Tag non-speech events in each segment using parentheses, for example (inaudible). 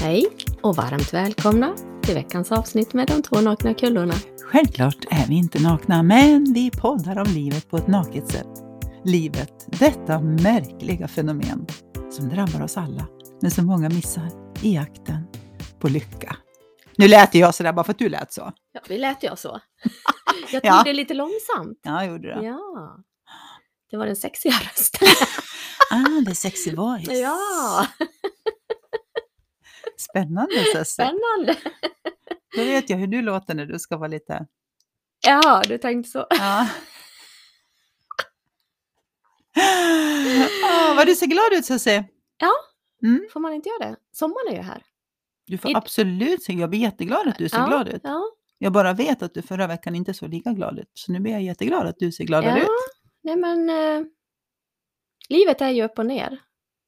Hej och varmt välkomna till veckans avsnitt med de två nakna kullorna. Självklart är vi inte nakna, men vi poddar om livet på ett naket sätt. Livet, detta märkliga fenomen som drabbar oss alla, men som många missar i jakten på lycka. Nu lät jag sådär bara för att du lät så. Ja, vi lät jag så. (laughs) Jag tog Ja. det lite långsamt. Ja, gjorde det. Ja. Det var den sexiga rösten. (laughs) Ah, det är sexy voice. ja, Spännande Sussie. spännande. Då vet jag hur du låter när du ska vara lite... Ja, du tänkte så. Ja. Ah, vad du ser glad ut Sussie. Ja. Mm, Får man inte göra det? Sommaren är ju här. du får I- absolut se, jag blir jätteglad att du ser ja, glad ut. Ja, Jag bara vet att du förra veckan inte såg lika glad ut. Så nu blir jag jätteglad att du ser gladare ja. ut. nej men eh, livet är ju upp och ner.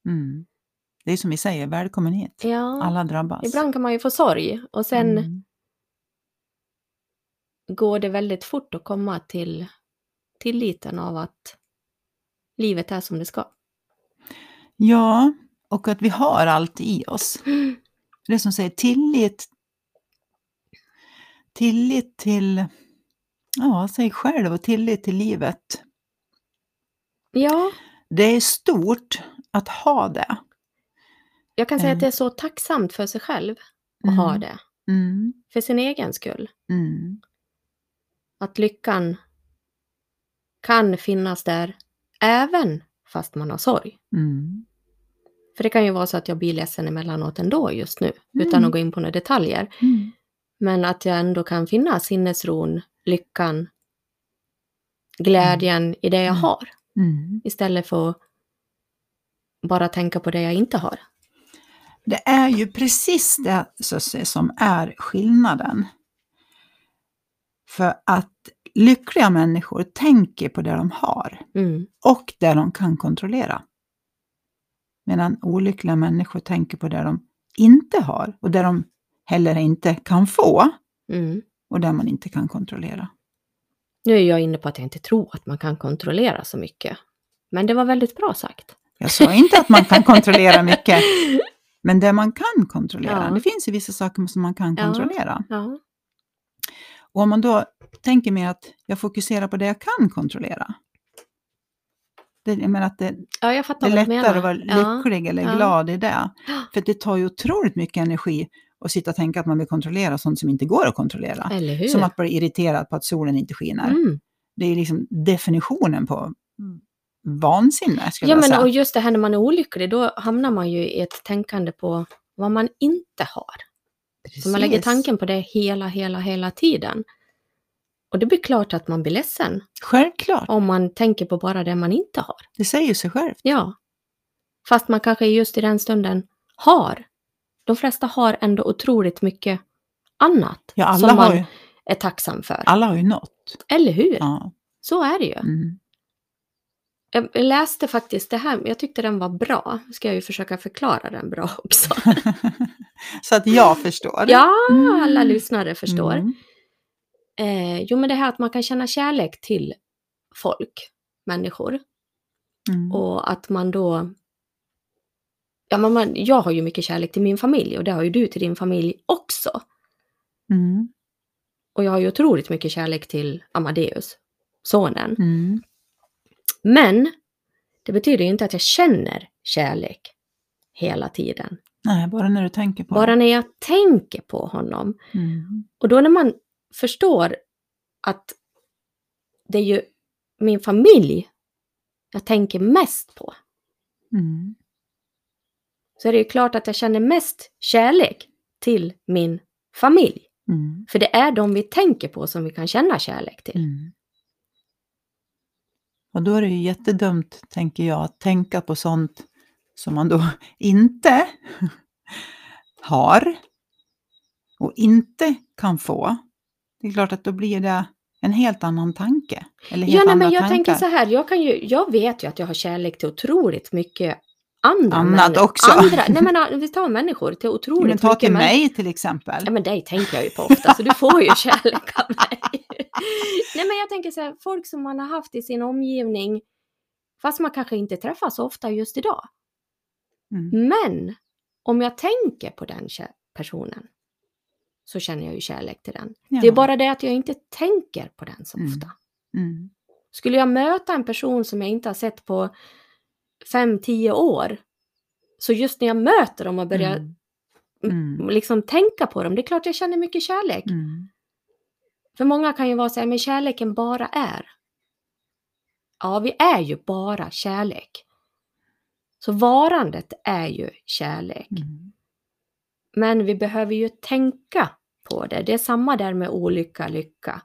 Mm. Det är som vi säger, välkommen hit. Ja, Alla drabbas. ibland kan man ju få sorg och sen Mm. går det väldigt fort att komma till tilliten av att livet är som det ska. Ja, och att vi har allt i oss. (gasps) Det som säger tillit. Tillit till ja, sig själv och tillit till livet. Ja, Det är stort att ha det. Jag kan säga att det är så tacksamt för sig själv att ha Mm. det. Mm. För sin egen skull. Mm. Att lyckan kan finnas där även fast man har sorg. Mm. För det kan ju vara så att jag blir ledsen emellanåt ändå just nu, utan Mm. att gå in på några detaljer. Mm. Men att jag ändå kan finna sinnesron, lyckan, glädjen i det jag Mm. har. Mm. Istället för att bara tänka på det jag inte har. Det är ju precis det som är skillnaden. För att lyckliga människor tänker på det de har Mm. och det de kan kontrollera. Medan olyckliga människor tänker på det de inte har och det de heller inte kan få Mm. och det man inte kan kontrollera. Nu är jag inne på att jag inte tror att man kan kontrollera så mycket. Men det var väldigt bra sagt. Jag sa inte att man kan kontrollera mycket, (laughs) men det man kan kontrollera. Ja. Det finns ju vissa saker som man kan kontrollera. Ja. Och om man då tänker mer att jag fokuserar på det jag kan kontrollera. Det, jag menar att det, ja, jag det är lättare att vara lycklig eller glad i det. (gasps) För det tar ju otroligt mycket energi att sitta och tänka att man vill kontrollera sånt som inte går att kontrollera. Som att bli irriterad på att solen inte skiner. mm. Det är liksom definitionen på vansinne, skulle Ja, jag men säga. och just det här när man är olycklig, då hamnar man ju i ett tänkande på vad man inte har. Så man lägger tanken på det hela, hela, hela tiden. Och det blir klart att man blir ledsen Självklart, om man tänker på bara det man inte har. det säger sig självt. Ja. Fast man kanske just i den stunden har. De flesta har ändå otroligt mycket annat Ja, alla, som man ju, är tacksam för. alla har ju något. Eller hur? Ja. Så är det ju. Mm. Jag läste faktiskt det här, jag tyckte den var bra. Ska jag ju försöka förklara den bra (laughs) också. (laughs) Så att jag förstår. ja, Mm. alla lyssnare förstår. Mm. Eh, jo, men det här att man kan känna kärlek till folk, människor. Mm. Och att man då... Ja, men man, jag har ju mycket kärlek till min familj och det har ju du till din familj också. Mm. Och jag har ju otroligt mycket kärlek till Amadeus, sonen. Men det betyder ju inte att jag känner kärlek hela tiden. Nej, bara när du tänker på Bara det. när jag tänker på honom. Mm. Och då när man förstår att det är ju min familj jag tänker mest på. Mm. Så är det ju klart att jag känner mest kärlek till min familj. Mm. För det är de vi tänker på som vi kan känna kärlek till. Mm. Och då är det ju jättedumt, tänker jag, att tänka på sånt som man då (laughs) inte (laughs) har och inte kan få. Det är klart att då blir det en helt annan tanke. Eller helt Ja, nej, men jag tankar. tänker så här, jag, kan ju, jag vet ju att jag har kärlek till otroligt mycket andra Annat också. Andra, nej men (laughs) vi tar människor till otroligt Men ta mycket till män- mig till exempel. Ja men dig tänker jag ju på ofta, så du får ju kärlek av mig. Nej men jag tänker så här, folk som man har haft i sin omgivning, fast man kanske inte träffar så ofta just idag. Mm. Men om jag tänker på den personen så känner jag ju kärlek till den. Ja. Det är bara det att jag inte tänker på den så Mm. ofta. Mm. Skulle jag möta en person som jag inte har sett på fem, tio år, så just när jag möter dem och börjar Mm. mm. Mm. liksom tänka på dem, det är klart jag känner mycket kärlek. Mm. För många kan ju vara så här, men kärleken bara är. Ja, vi är ju bara kärlek. Så varandet är ju kärlek. Mm. Men vi behöver ju tänka på det. Det är samma där med olycka, lycka.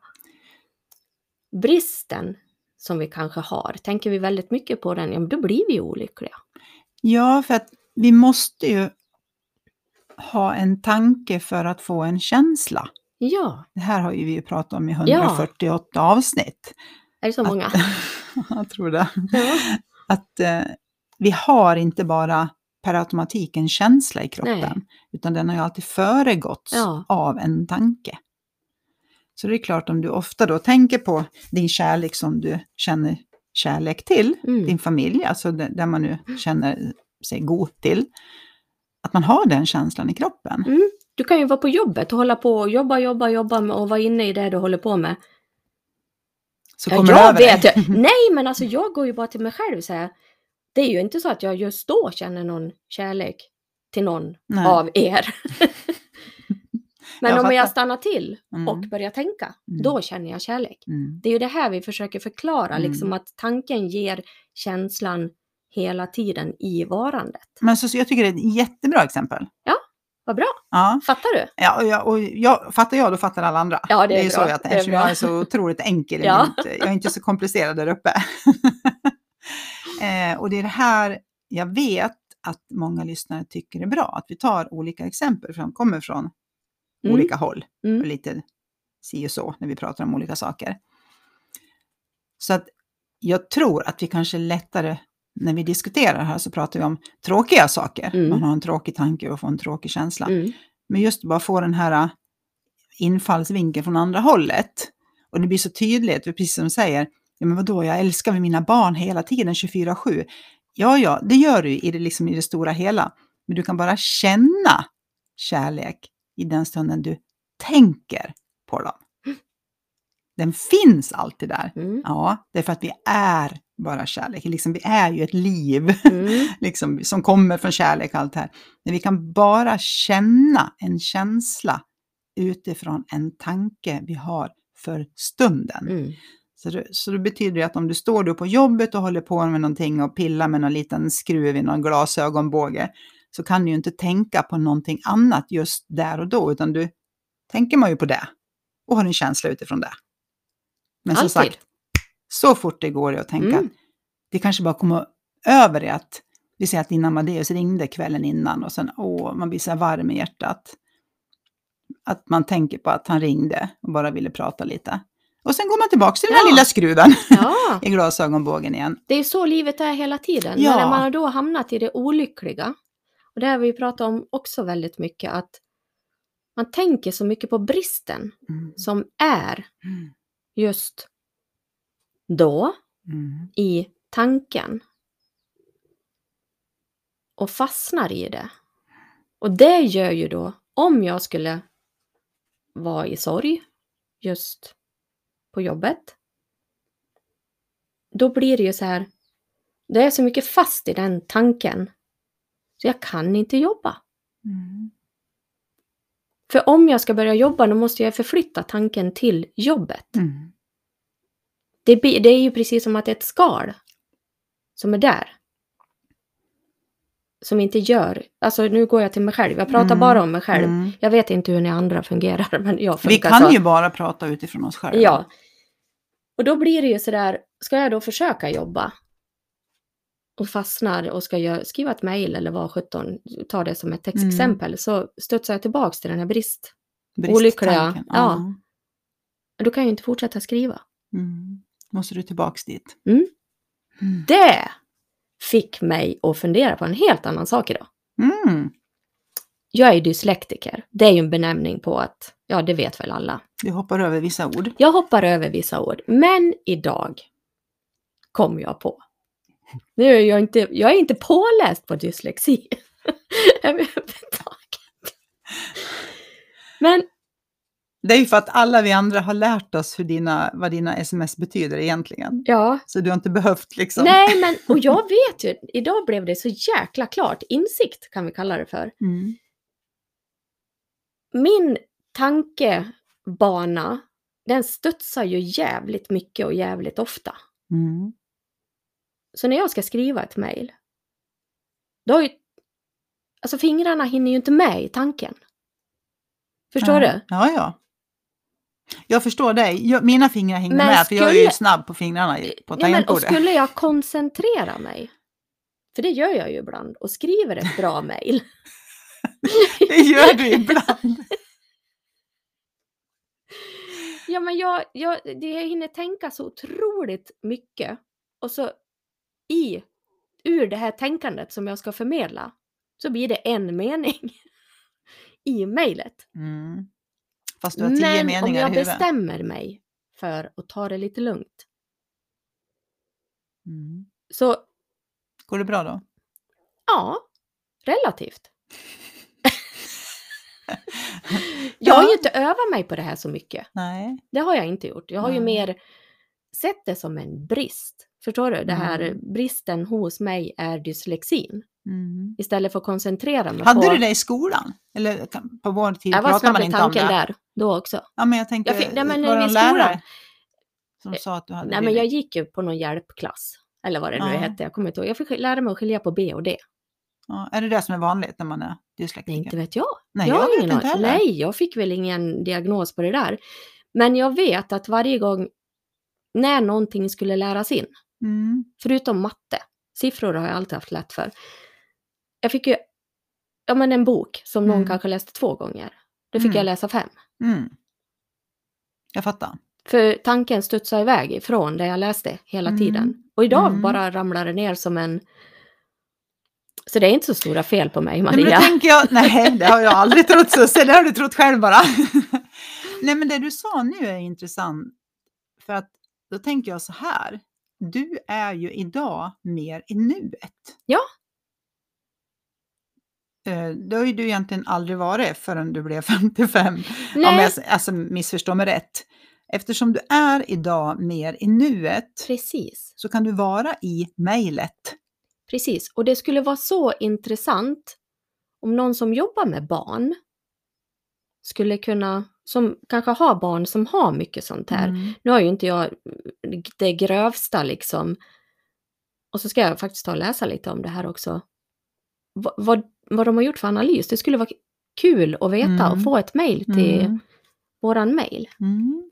Bristen som vi kanske har, tänker vi väldigt mycket på den, ja, då blir vi olyckliga. Ja, för att vi måste ju ha en tanke för att få en känsla. Ja, Det här har ju vi pratat om i 148 avsnitt. är det så Att- många? (laughs) Jag tror det. Ja. Att eh, vi har inte bara per automatik en känsla i kroppen, Nej. utan den har ju alltid föregåtts Ja. av en tanke. Så det är klart om du ofta då tänker på din kärlek som du känner kärlek till, Mm. din familj, alltså där där man nu känner sig god till, att man har den känslan i kroppen. Mm. Du kan ju vara på jobbet och hålla på och jobba, jobba, jobba med och vara inne i det du håller på med. Så Ja, kommer det jag över vet dig. ju. (laughs) Nej, men alltså jag går ju bara till mig själv så här. Det är ju inte så att jag just då känner någon kärlek till någon Nej. av er. (laughs) men Jag om jag fattar. stannar till Mm. och börjar tänka, Mm. då känner jag kärlek. Mm. Det är ju det här vi försöker förklara, Mm. liksom att tanken ger känslan hela tiden i varandet. Men så, så jag tycker det är ett jättebra exempel. Vad bra, Ja. fattar du? Ja, och jag, och jag, fattar jag, då fattar alla andra. Ja, det är ju bra. så jag Det är tänker. Jag är så otroligt enkel. Ja. mitt- jag är inte så komplicerad där uppe. (laughs) eh, och det är det här jag vet att många lyssnare tycker är bra. Att vi tar olika exempel, de kommer från Mm. olika håll. Mm. Och lite si och så när vi pratar om olika saker. Så att jag tror att vi kanske lättare, när vi diskuterar här så pratar vi om tråkiga saker. Mm. Man har en tråkig tanke och får en tråkig känsla. Mm. Men just bara få den här äh, infallsvinkeln från andra hållet. Och det blir så tydligt, för precis som du säger, ja men vadå, jag älskar mina barn hela tiden 24-7. Ja, ja, det gör du i det, liksom i det stora hela. Men du kan bara känna kärlek i den stunden du tänker på dem. Den finns alltid där. Mm. Ja, det är för att vi är bara kärlek. Liksom, vi är ju ett liv Mm. (laughs) liksom, som kommer från kärlek och allt det här. Men vi kan bara känna en känsla utifrån en tanke vi har för stunden. Mm. Så, det, så det betyder att om du står då på jobbet och håller på med någonting och pillar med någon liten skruv i någon glasögonbåge så kan du ju inte tänka på någonting annat just där och då, utan du tänker man ju på det och har en känsla utifrån det. Men som Alltid. sagt, så fort det går att tänka, Mm. det kanske bara kommer över det att vi säger att din Amadeus ringde kvällen innan och sen åh, man blir så här varm i hjärtat. Att man tänker på att han ringde och bara ville prata lite. Och sen går man tillbaka till den här Ja. lilla skruven Ja, (laughs) i glasögonbågen igen. det är så livet är hela tiden. Ja. När man har då hamnat i det olyckliga, och det har vi pratat om också väldigt mycket, att man tänker så mycket på bristen Mm. som är Mm. just då Mm. i tanken. Och fastnar i det. Och det gör ju då, om jag skulle vara i sorg just på jobbet, då blir det ju så här, det är så mycket fast i den tanken, så jag kan inte jobba. Mm. För om jag ska börja jobba, då måste jag förflytta tanken till jobbet. Mm. Det, det är ju precis som att det är ett skal som är där. Som inte gör, alltså nu går jag till mig själv, jag pratar Mm. bara om mig själv. Mm. Jag vet inte hur ni andra fungerar, (laughs) men jag funkar Vi kan så. ju bara prata utifrån oss själva. Ja. Och då blir det ju sådär, ska jag då försöka jobba? Och fastnar och ska jag skriva ett mejl eller vad 17, ta det som ett textexempel, så studsar jag tillbaks till den här brist. olyckliga, Bristtanken. ja. Då kan jag ju inte fortsätta skriva. Mm. Måste du tillbaks dit. Mm. Mm. Det fick mig att fundera på en helt annan sak idag. Mm. Jag är dyslektiker. Det är ju en benämning på att, ja det vet väl alla. Du hoppar över vissa ord. Jag hoppar över vissa ord, men idag kom jag på. Nu är jag inte, jag är inte påläst på dyslexi. (laughs) överhuvudtaget. Men Det är ju för att alla vi andra har lärt oss hur dina, vad dina sms betyder egentligen. ja, Så du har inte behövt liksom... nej men och jag vet ju, idag blev det så jäkla klart, insikt kan vi kalla det för. Mm. Min tankebana, den studsar ju jävligt mycket och jävligt ofta. Mm. Så när jag ska skriva ett mejl, då har ju... Alltså fingrarna hinner ju inte med i tanken. Förstår ja. du? Ja, ja. Jag förstår dig. Jag, mina fingrar hänger Men med, för jag är ju skulle- snabb på fingrarna på Ja, men, och tangentbordet. skulle jag koncentrera mig, för det gör jag ju ibland, och skriver ett bra (laughs) mejl. Det gör du ibland. (laughs) Ja, men jag, jag, det, jag hinner tänka så otroligt mycket. Och så i, ur det här tänkandet som jag ska förmedla, så blir det en mening (laughs) i mejlet. Mm. Fast du har tio Men om meningar jag i bestämmer mig för att ta det lite lugnt, Mm. så Går det bra då? ja, relativt. (laughs) jag har ju inte övat mig på det här så mycket. Nej. Det har jag inte gjort. Jag har ju Nej. mer sett det som en brist. Förstår du? Det här Mm. bristen hos mig är dyslexin. Mm. Istället för att koncentrera mig Hade på... du det i skolan? Eller på vår tid Jag var snabb man inte om tanken det. där då också. Ja, men jag tänker, Jag fick- nej, men var det någon lärare som sa att du hade Nej, men jag gick ju på någon hjälpklass. Eller vad det nu Ja. hette. Jag kommer inte ihåg. Jag fick lära mig att skilja på B och D. ja, Är det det som är vanligt när man är dyslektiker? Inte vet jag. Nej, jag jag, vet ingen inte heller. Nej, jag fick väl ingen diagnos på det där. Men jag vet att varje gång när någonting skulle läras in, Mm. förutom matte, siffror har jag alltid haft lätt för. Jag fick ju ja, men en bok som någon Mm. kanske läste två gånger. Då fick Mm. jag läsa fem. Mm. Jag fattar. För tanken studsade iväg ifrån det jag läste hela Mm. tiden. Och idag Mm. bara ramlar det ner som en... Så det är inte så stora fel på mig, Nej, men Maria. tänker jag, nej, det har jag aldrig trott, Susse, det har du trott själv bara. (laughs) nej, men det du sa nu är intressant, för att då tänker jag så här, du är ju idag mer i nuet. Ja. Eh, Det har ju du egentligen aldrig varit förrän du blev (laughs) 55, om Nej, jag alltså, missförstår mig rätt. Eftersom du är idag mer i nuet precis. så kan du vara i mejlet. Precis. Och det skulle vara så intressant om någon som jobbar med barn skulle kunna, som kanske har barn som har mycket sånt här. Mm. Nu har ju inte jag det grövsta liksom. Och så ska jag faktiskt ta och läsa lite om det här också. Va- Vad, vad de har gjort för analys. Det skulle vara kul att veta Mm. och få ett mejl till Mm. våran mejl. Mm.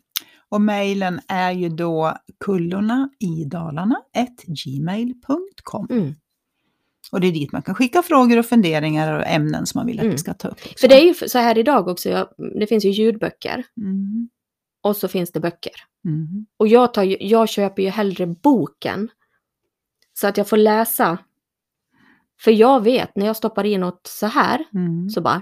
Och mejlen är ju då kullorna i Dalarna gmail.com. Mm. Och det är dit man kan skicka frågor och funderingar och ämnen som man vill att Mm. vi ska ta upp. också. För det är ju så här idag också, det finns ju ljudböcker Mm. och så finns det böcker. Mm. Och jag, tar jag köper ju hellre boken. Så att jag får läsa. För jag vet, när jag stoppar in något så här, Mm. så bara...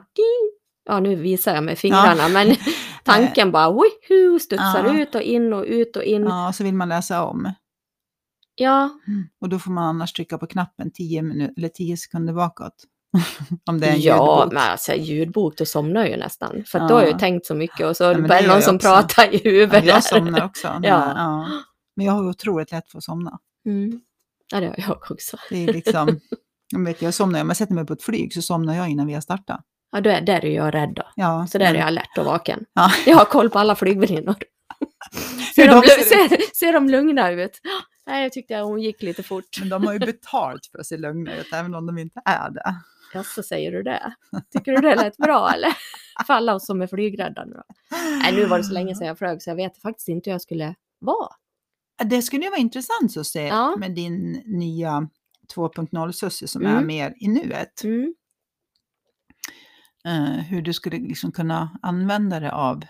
Ja, nu visar jag med fingrarna, men Eh. (laughs) (laughs) tanken bara woho, studsar Ja. ut och in och ut och in. Ja, Ja, så vill man läsa om. Och då får man annars trycka på knappen 10, minu- eller 10 sekunder bakåt. (laughs) om det är en ja ljudbok. men alltså ljudbok, då somnar jag ju nästan. För Ja. då har jag ju tänkt så mycket och så men det gör någon jag som också. pratar i Ja, huvudet. jag där. somnar också. Ja. ja. Men jag har ju otroligt lätt för att somna. Mm. Ja, det har jag också. Det är liksom, jag, vet, jag somnar, om jag sätter mig på ett flyg så somnar jag innan vi har startat. Ja, då är, där är jag rädd då. Ja, Så där men- är jag alert och vaken. Ja. Jag har koll på alla flygvärdinor. (laughs) Hur Ser, de, ser, ser de lugna ut? Nej, jag tyckte att hon gick lite fort. Men de har ju betalt för att se lugna ut, även om de inte är det. Ja, så säger du det. Tycker du det lät bra eller? (laughs) För alla oss som är flygrädda nu då. Nej, nu var det så länge sedan jag flög så jag vet faktiskt inte hur jag skulle vara. Det skulle ju vara intressant att se Ja. med din nya 2.0-Sussie som är Mm. mer i nuet. Mm. Eh, hur du skulle liksom kunna använda det av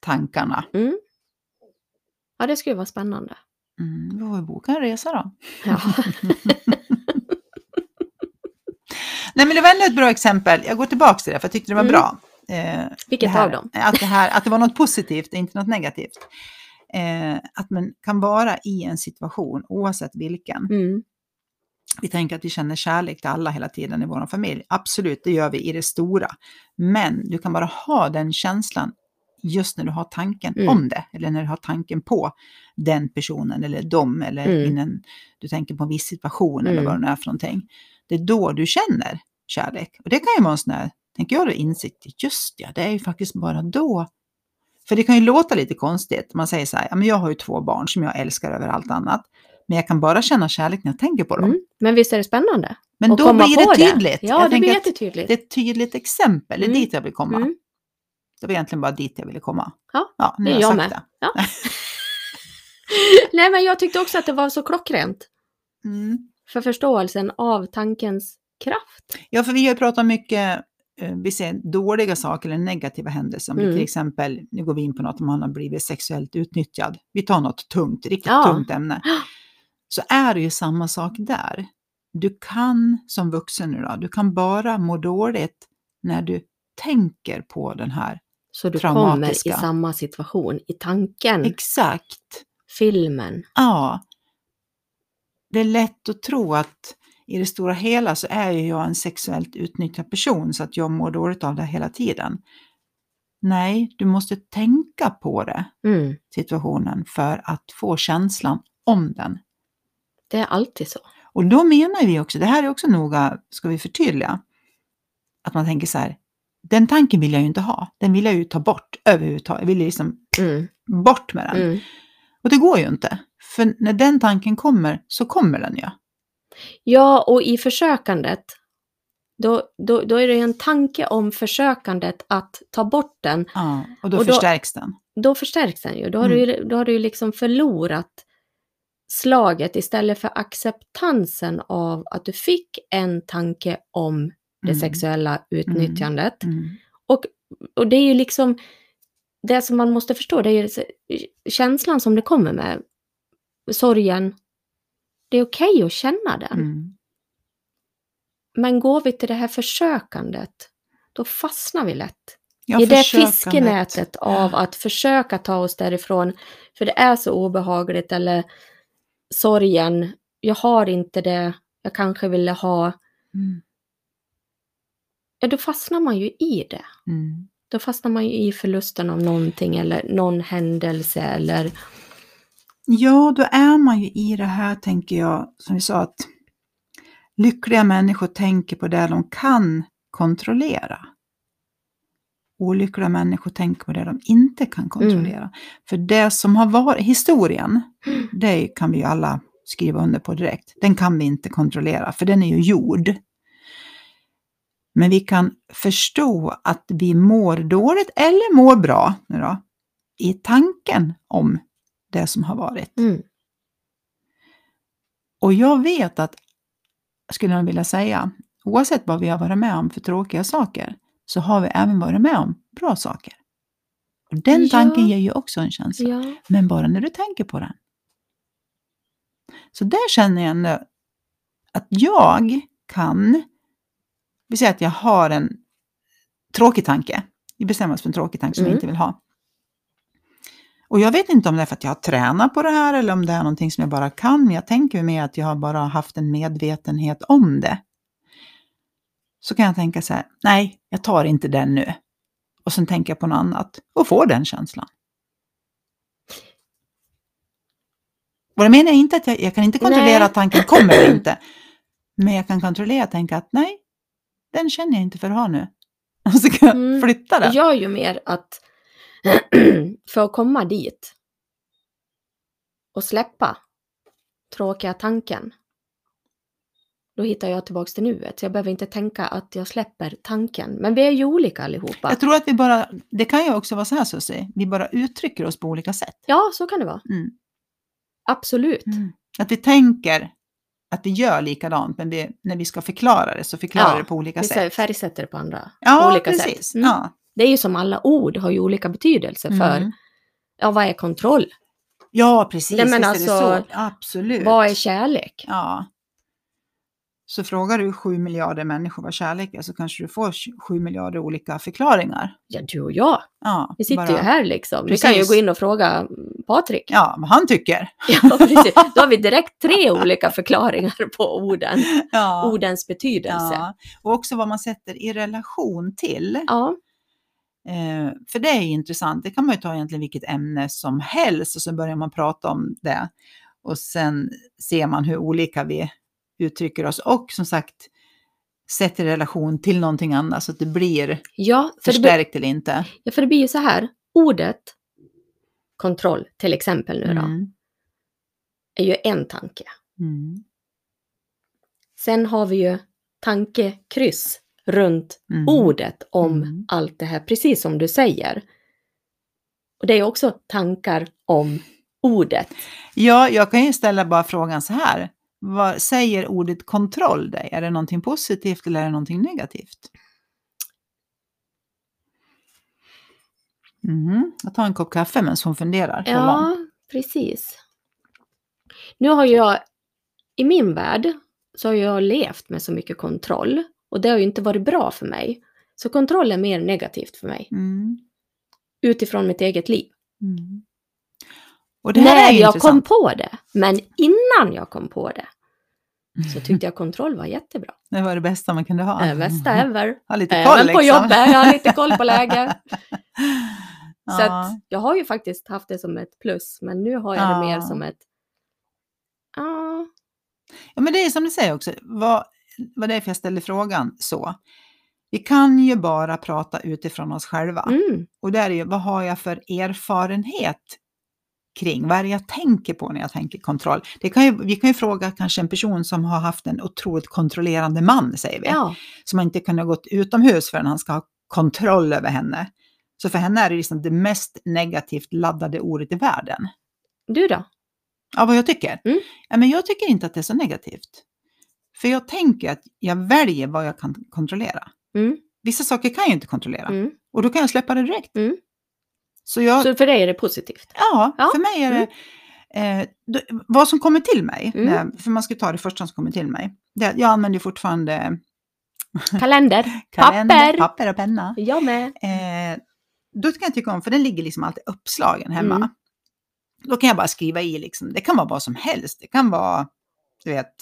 tankarna. Mm. Ja, det skulle vara spännande. Mm, vi får boka en resa då. Ja. (laughs) Nej men det var ändå ett bra exempel. Jag går tillbaka till det för jag tyckte det var Mm. bra. Eh, Vilket här, av dem? Att det, här, att det var något positivt, inte något negativt. Eh, att man kan vara i en situation, oavsett vilken, Mm. Vi tänker att vi känner kärlek till alla hela tiden i vår familj. Absolut, det gör vi i det stora. Men du kan bara ha den känslan just när du har tanken Mm. om det, eller när du har tanken på den personen eller dem, eller Mm. innan du tänker på en viss situation eller Mm. vad det är för någonting. Det är då du känner kärlek. Och det kan ju vara en sån här, tänker jag då, insikt, just ja, det är ju faktiskt bara då. För det kan ju låta lite konstigt, man säger så här, ja, men jag har ju två barn som jag älskar över allt annat, men jag kan bara känna kärlek när jag tänker på dem. Mm. Men visst är det spännande? Men då blir det tydligt. Ja, Jag det blir jättetydligt. Det är ett tydligt exempel, det är Mm. dit jag vill komma. Mm. Det var egentligen bara dit jag ville komma. Ja, ja nu det är jag jag med. det. Ja. (laughs) (laughs) Nej, men jag tyckte också att det var så klockrent Mm. för förståelsen av tankens kraft. Ja, för vi har ju pratat mycket, eh, vi ser dåliga saker eller negativa händelser. Om det Mm. till exempel, nu går vi in på något om man har blivit sexuellt utnyttjad. Vi tar något tungt, riktigt Ja. tungt ämne. (gasps) (gasps) Så är det ju samma sak där. Du kan som vuxen nu då, du kan bara må dåligt när du tänker på den här. Så du kommer i samma situation, i tanken, Exakt. filmen. Ja. Det är lätt att tro att i det stora hela så är ju jag en sexuellt utnyttjad person så att jag mår dåligt av det hela tiden. Nej, du måste tänka på det, Mm. situationen, för att få känslan om den. Det är alltid så. Och då menar vi också, det här är också noga, ska vi förtydliga, att man tänker så här, den tanken vill jag ju inte ha, den vill jag ju ta bort överhuvudtaget, jag vill liksom Mm. bort med den. Mm. Och det går ju inte, för när den tanken kommer så kommer den ju. Ja, och i försökandet, då, då, då är det en tanke om försökandet att ta bort den. Ja, och då Och då- förstärks den. Då förstärks den ju. Då har, Mm. du, ju- då har du ju liksom förlorat slaget istället för acceptansen av att du fick en tanke om det Mm. sexuella utnyttjandet. Mm. Och det är ju liksom det som man måste förstå, det är ju känslan som det kommer med. Sorgen. Det är okej att känna den. Mm. Men går vi till det här försökandet, då fastnar vi lätt. Ja, I det fiskenätet av att försöka ta oss därifrån, för det är så obehagligt, eller sorgen, jag har inte det jag kanske ville ha. Mm. Ja, då fastnar man ju i det. Mm. Då fastnar man ju i förlusten av någonting eller någon händelse eller Ja, då är man ju i det här, tänker jag, som vi sa, att lyckliga människor tänker på det de kan kontrollera. Olyckliga människor tänker på det de inte kan kontrollera. För det som har varit, historien, det kan vi ju alla skriva under på direkt. Den kan vi inte kontrollera, för den är ju gjord. Men vi kan förstå att vi mår dåligt eller mår bra nu då, i tanken om det som har varit. Mm. Och jag vet att, skulle jag vilja säga, oavsett vad vi har varit med om för tråkiga saker, så har vi även varit med om bra saker. Och den Ja. tanken ger ju också en känsla, Ja. men bara när du tänker på den. Så där känner jag ändå att jag kan, vi säger att jag har en tråkig tanke, vi bestämmer oss för en tråkig tanke som Mm. vi inte vill ha. Och jag vet inte om det är för att jag har tränat på det här eller om det är någonting som jag bara kan, men jag tänker mig att jag har bara haft en medvetenhet om det. Så kan jag tänka så här, nej, jag tar inte den nu. Och sen tänker jag på något annat och får den känslan. Och det menar jag inte att jag, jag kan inte kontrollera Nej. att tanken kommer eller inte. Men jag kan kontrollera att tänka att nej, den känner jag inte för att ha nu. Och så kan jag Mm. flytta den. Det gör ju mer att (clears throat) för att komma dit och släppa tråkiga tanken, då hittar jag tillbaks till nuet. Så jag behöver inte tänka att jag släpper tanken. Men vi är ju olika allihopa. Jag tror att vi bara, det kan ju också vara så här Susie, vi bara uttrycker oss på olika sätt. Ja, så kan det vara. Mm. Absolut. Att vi tänker att vi gör likadant, men vi, när vi ska förklara det så förklarar Ja, det på olika Vi sätt. färgsätter det på andra Ja, olika precis. sätt. Mm. Ja. Det är ju som alla ord har ju olika betydelse för, Mm. ja vad är kontroll? ja, precis. Nej, men alltså, så. Absolut. Vad är kärlek? Ja. Så frågar du 7 miljarder människor vad kärlek är så kanske du får 7 miljarder olika förklaringar. Ja, du och jag. Ja, Vi sitter bara- ju här liksom. Vi kan ju Precis. gå in och fråga Patrik. Ja, vad han tycker. (laughs) Ja, precis. (laughs) Då har vi direkt tre olika förklaringar på orden. Ja. Ordens betydelse. ja. Och också vad man sätter i relation till. Ja, Eh, för det är intressant. Det kan man ju ta egentligen vilket ämne som helst och så börjar man prata om det. Och sen ser man hur olika vi uttrycker oss och som sagt sätter i relation till någonting annat så att det blir ja, för det, blir- förstärkt eller inte. ja, för det blir ju så här. Ordet kontroll, till exempel nu då, Mm. är ju en tanke. Mm. Sen har vi ju tankekryss runt Mm. ordet om Mm. allt det här, precis som du säger. Och det är också tankar om ordet. Ja, jag kan ju ställa bara frågan så här. Vad säger ordet kontroll dig? Är det någonting positivt eller är det någonting negativt? Mhm. Jag tar en kopp kaffe medan hon funderar. Ja, precis. Nu har jag, i min värld, så har jag levt med så mycket kontroll. Och det har ju inte varit bra för mig. Så kontroll är mer negativt för mig. Mm. Utifrån mitt eget liv. Mm. Och det här När är ju jag kom på det. Men innan jag kom på det. Så tyckte jag kontroll var jättebra. Det var det bästa man kunde ha. Det bästa ever. Ha lite koll Även på liksom. jobbet, jag har lite koll på (laughs) läget. Så Ja. att jag har ju faktiskt haft det som ett plus. Men nu har jag det mer Ja. som ett... Ja, Ja, men det är som du säger också, vad, vad det är för jag ställer frågan så. Vi kan ju bara prata utifrån oss själva. mm, Och där är ju, vad har jag för erfarenhet kring, vad är det jag tänker på när jag tänker kontroll? Det kan ju, vi kan ju fråga kanske en person som har haft en otroligt kontrollerande man, säger vi, ja. som inte ha gått utomhus förrän han ska ha kontroll över henne. Så för henne är det liksom det mest negativt laddade ordet i världen. Du då? Ja, vad jag tycker? Mm. Ja, men jag tycker inte att det är så negativt. För jag tänker att jag väljer vad jag kan kontrollera. Mm, Vissa saker kan jag inte kontrollera mm. och då kan jag släppa det direkt. Mm. Så jag, Så för dig är det positivt? ja, Ja, för mig är det eh, då, vad som kommer till mig, Mm. för man ska ta det första som kommer till mig. Det, jag använder fortfarande (laughs) Kalender? kalender, Papper. papper och penna. Jag med. Eh, då kan jag tycka om, för den ligger liksom alltid uppslagen hemma. Mm. Då kan jag bara skriva i, liksom, det kan vara vad som helst. Det kan vara, du vet,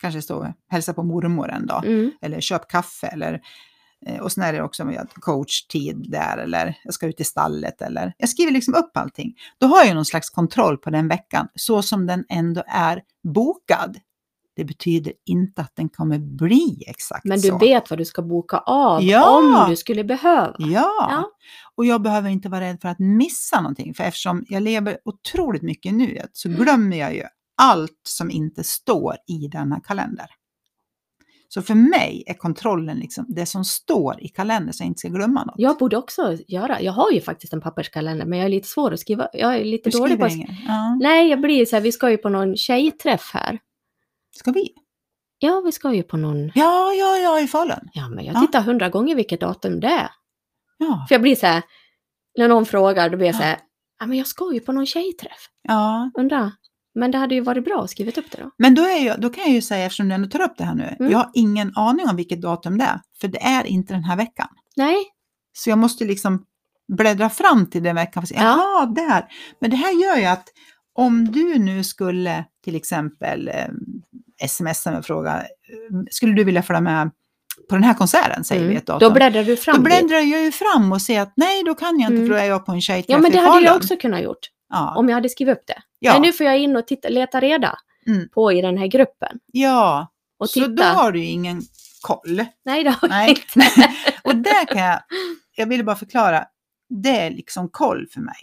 kanske stå hälsa på mormor en dag. Mm. Eller köp kaffe. Eller, och sen är det också med coachtid där. Eller jag ska ut i stallet. Eller, jag skriver liksom upp allting. Då har jag någon slags kontroll på den veckan. Så som den ändå är bokad. Det betyder inte att den kommer bli exakt Men du så. vet vad du ska boka av Ja. om du skulle behöva. Ja. Ja. och jag behöver inte vara rädd för att missa någonting. För eftersom jag lever otroligt mycket i nuet så Mm. glömmer jag ju allt som inte står i denna kalender. Så för mig är kontrollen liksom det som står i kalendern så jag inte ska glömma något. Jag borde också göra, jag har ju faktiskt en papperskalender men jag är lite svår att skriva, jag är lite Du dålig på att... Ja. Nej, jag blir så här, vi ska ju på någon tjejträff här. Ska vi? Ja, vi ska ju på någon... Ja, ja, ja, i Falun. Ja, men jag Ja. tittar hundra gånger vilket datum det är. Ja. För jag blir så här, när någon frågar, då blir jag så här, ja men jag ska ju på någon tjejträff. ja. Undra, men det hade ju varit bra att skriva upp det då. Men då, är jag, då kan jag ju säga, eftersom du ändå tar upp det här nu, Mm. jag har ingen aning om vilket datum det är. För det är inte den här veckan. Nej, Så jag måste liksom bläddra fram till den veckan och säga, Ja. jaha, där. Men det här gör ju att om du nu skulle till exempel eh, smsa och fråga, eh, skulle du vilja följa med på den här konserten, säger vi mm. ett datum. då bläddrar du fram Då bläddrar jag ju fram och ser att nej, då kan jag inte Mm. för då är jag på en tjejträff Ja, men det hade jag också kunnat gjort. Ja. Om jag hade skrivit upp det. Ja. Men nu får jag in och titta, leta reda Mm. på i den här gruppen. ja, Och så titta. då har du ingen koll. Nej, det har jag inte. (laughs) och där kan jag, jag ville bara förklara, det är liksom koll för mig.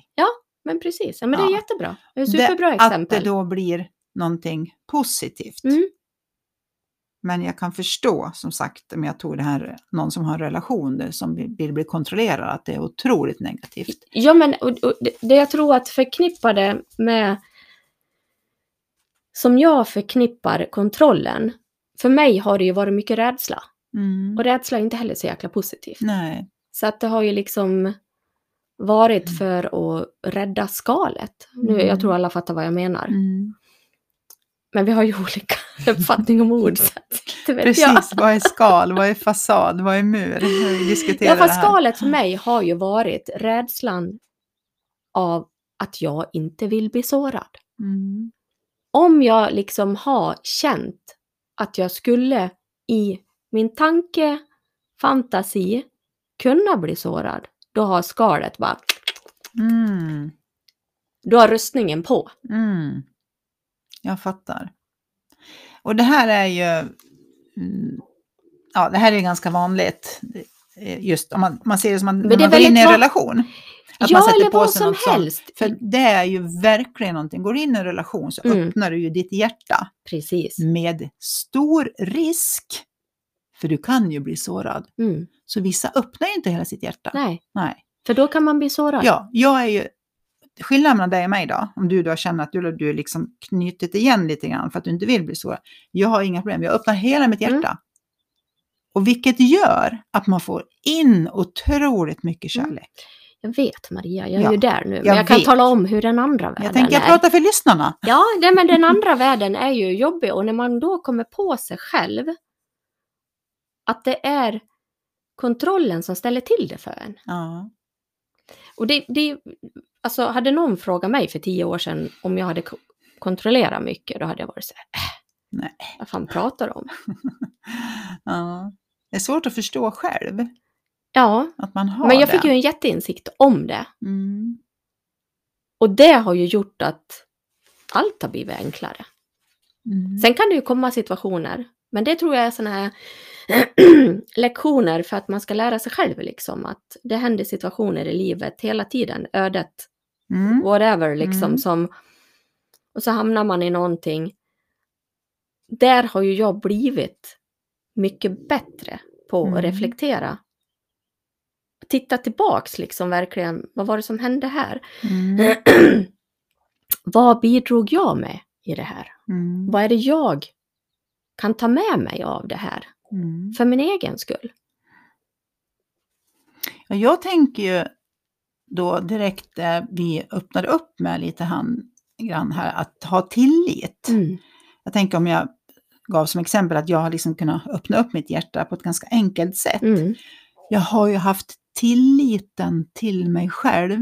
Men precis, ja, men det är Ja. jättebra. Det är superbra det, exempel. Att det då blir någonting positivt. Mm. Men jag kan förstå, som sagt, om jag tog det här, någon som har en relation där, som vill bli kontrollerad, att det är otroligt negativt. Ja, men och, och, det- jag tror att förknippa det med som jag förknippar kontrollen. För mig har det ju varit mycket rädsla. Mm. Och rädsla är inte heller så jäkla positivt. Nej. Så att det har ju liksom varit Mm. för att rädda skalet. Nu, Mm. jag tror alla fattar vad jag menar. Mm. Men vi har ju olika (laughs) uppfattning om ord. Vet jag. Precis, vad är skal, vad är fasad, vad är mur? Vi diskuterar Ja, fast det här. skalet för mig har ju varit rädslan av att jag inte vill bli sårad. Mm. Om jag liksom har känt att jag skulle i min tanke, fantasi, kunna bli sårad, då har skalet bara, Mm. då har rustningen på. Mm. Jag fattar. Och det här är ju, mm, ja det här är ganska vanligt. eh, Just om man, man ser det som att är man går in i en relation. Att ja, man sätter på sig som något sånt. helst. För det är ju verkligen någonting. Går du in i en relation så Mm. öppnar du ju ditt hjärta Precis. med stor risk. För du kan ju bli sårad. Mm. Så vissa öppnar ju inte hela sitt hjärta. Nej, Nej. för då kan man bli sårad. Ja, jag är ju... Skillnaden mellan dig och mig då, om du då känner att du, du är liksom knutit igen lite grann för att du inte vill bli sårad. Jag har inga problem, jag öppnar hela mitt hjärta. Mm. Och vilket gör att man får in otroligt mycket Mm. kärlek. Jag vet Maria, jag är Ja, ju där nu. Men jag jag, kan tala om hur den andra världen Jag tänker jag är. pratar för lyssnarna. Ja, nej, men den andra världen är ju jobbig och när man då kommer på sig själv att det är kontrollen som ställer till det för en. Ja. Och det, det, alltså hade någon frågat mig för tio år sedan om jag hade ko- kontrollerat mycket, då hade jag varit så här, äh, Nej. vad fan pratar du om? (laughs) ja. Det är svårt att förstå själv Ja, att man har men jag det. fick ju en jätteinsikt om det. Mm. Och det har ju gjort att allt har blivit enklare. Mm. Sen kan det ju komma situationer, men det tror jag är sådana här (clears throat) lektioner för att man ska lära sig själv liksom. Att det händer situationer i livet hela tiden, ödet, Mm. whatever liksom Mm. som... Och så hamnar man i någonting. Där har ju jag blivit mycket bättre på Mm. att reflektera. Titta tillbaks liksom verkligen, vad var det som hände här? Mm. (clears throat) vad bidrog jag med i det här? Mm. Vad är det jag kan ta med mig av det här? Mm. För min egen skull. Ja, jag tänker ju då direkt där vi öppnade upp med lite grann här, att ha tillit. Mm. Jag tänker om jag gav som exempel att jag har liksom kunnat öppna upp mitt hjärta på ett ganska enkelt sätt. Mm. Jag har ju haft tilliten till mig själv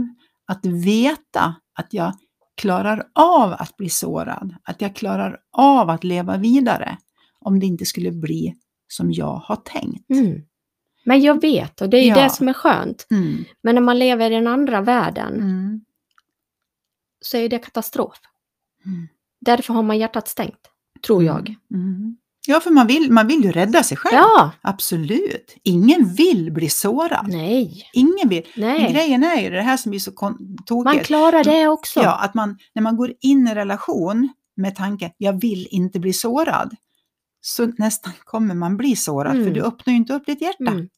att veta att jag klarar av att bli sårad, att jag klarar av att leva vidare om det inte skulle bli som jag har tänkt. Mm. Men jag vet, och det är ju Ja. det som är skönt. Mm. Men när man lever i den andra världen Mm. så är det katastrof. Mm. Därför har man hjärtat stängt, tror jag. Mm. Ja, för man vill, man vill ju rädda sig själv. Ja, Absolut. Ingen vill bli sårad. nej, Ingen vill. Men nej. grejen är ju det här som blir så tokigt. Man klarar det också. Ja, att man, när man går in i relation med tanke, jag vill inte bli sårad, så nästan kommer man bli sårad, Mm. för du öppnar ju inte upp ditt hjärta. Mm.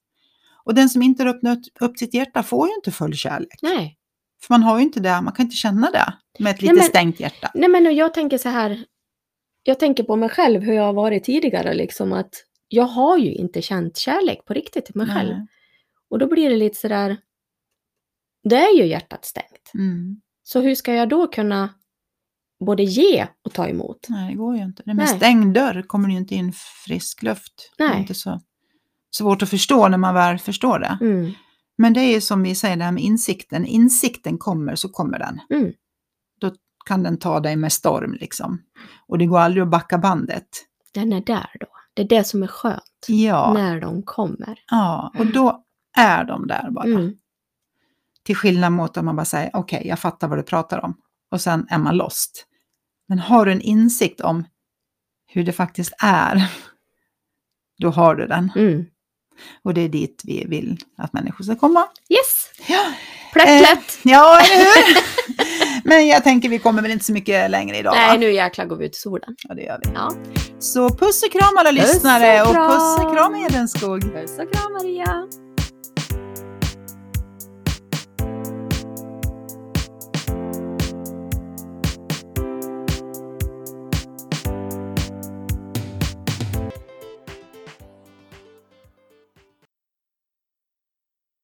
Och den som inte har öppnat upp sitt hjärta får ju inte full kärlek. Nej. För man har ju inte det, man kan inte känna det med ett Nej, lite men- stängt hjärta. nej, men jag tänker så här. Jag tänker på mig själv, hur jag har varit tidigare, liksom att jag har ju inte känt kärlek på riktigt till mig själv. Nej. Och då blir det lite sådär, det är ju hjärtat stängt. Mm. Så hur ska jag då kunna både ge och ta emot? Nej, det går ju inte. Med Nej. stängd dörr kommer det ju inte in frisk luft. Det är Nej. inte så svårt att förstå när man väl förstår det. Mm. Men det är ju som vi säger, det här med insikten. Insikten kommer så kommer den. Mm. Då kan den ta dig med storm liksom. Och det går aldrig att backa bandet. Den är där då. Det är det som är skönt. Ja, När de kommer. ja och då är de där bara. Mm. Till skillnad mot om man bara säger, okej, jag fattar vad du pratar om. Och sen är man lost. Men har du en insikt om hur det faktiskt är, då har du den. Mm. Och det är dit vi vill att människor ska komma. Yes! Ja, Plättlätt! ja eller hur? (laughs) Men jag tänker vi kommer väl inte så mycket längre idag. Nej, va? nu jäklar går vi ut i solen. Ja, det gör vi. Ja. Så puss och kram alla Puss och lyssnare och kram. puss och kram Hedenskog. Puss och kram Maria!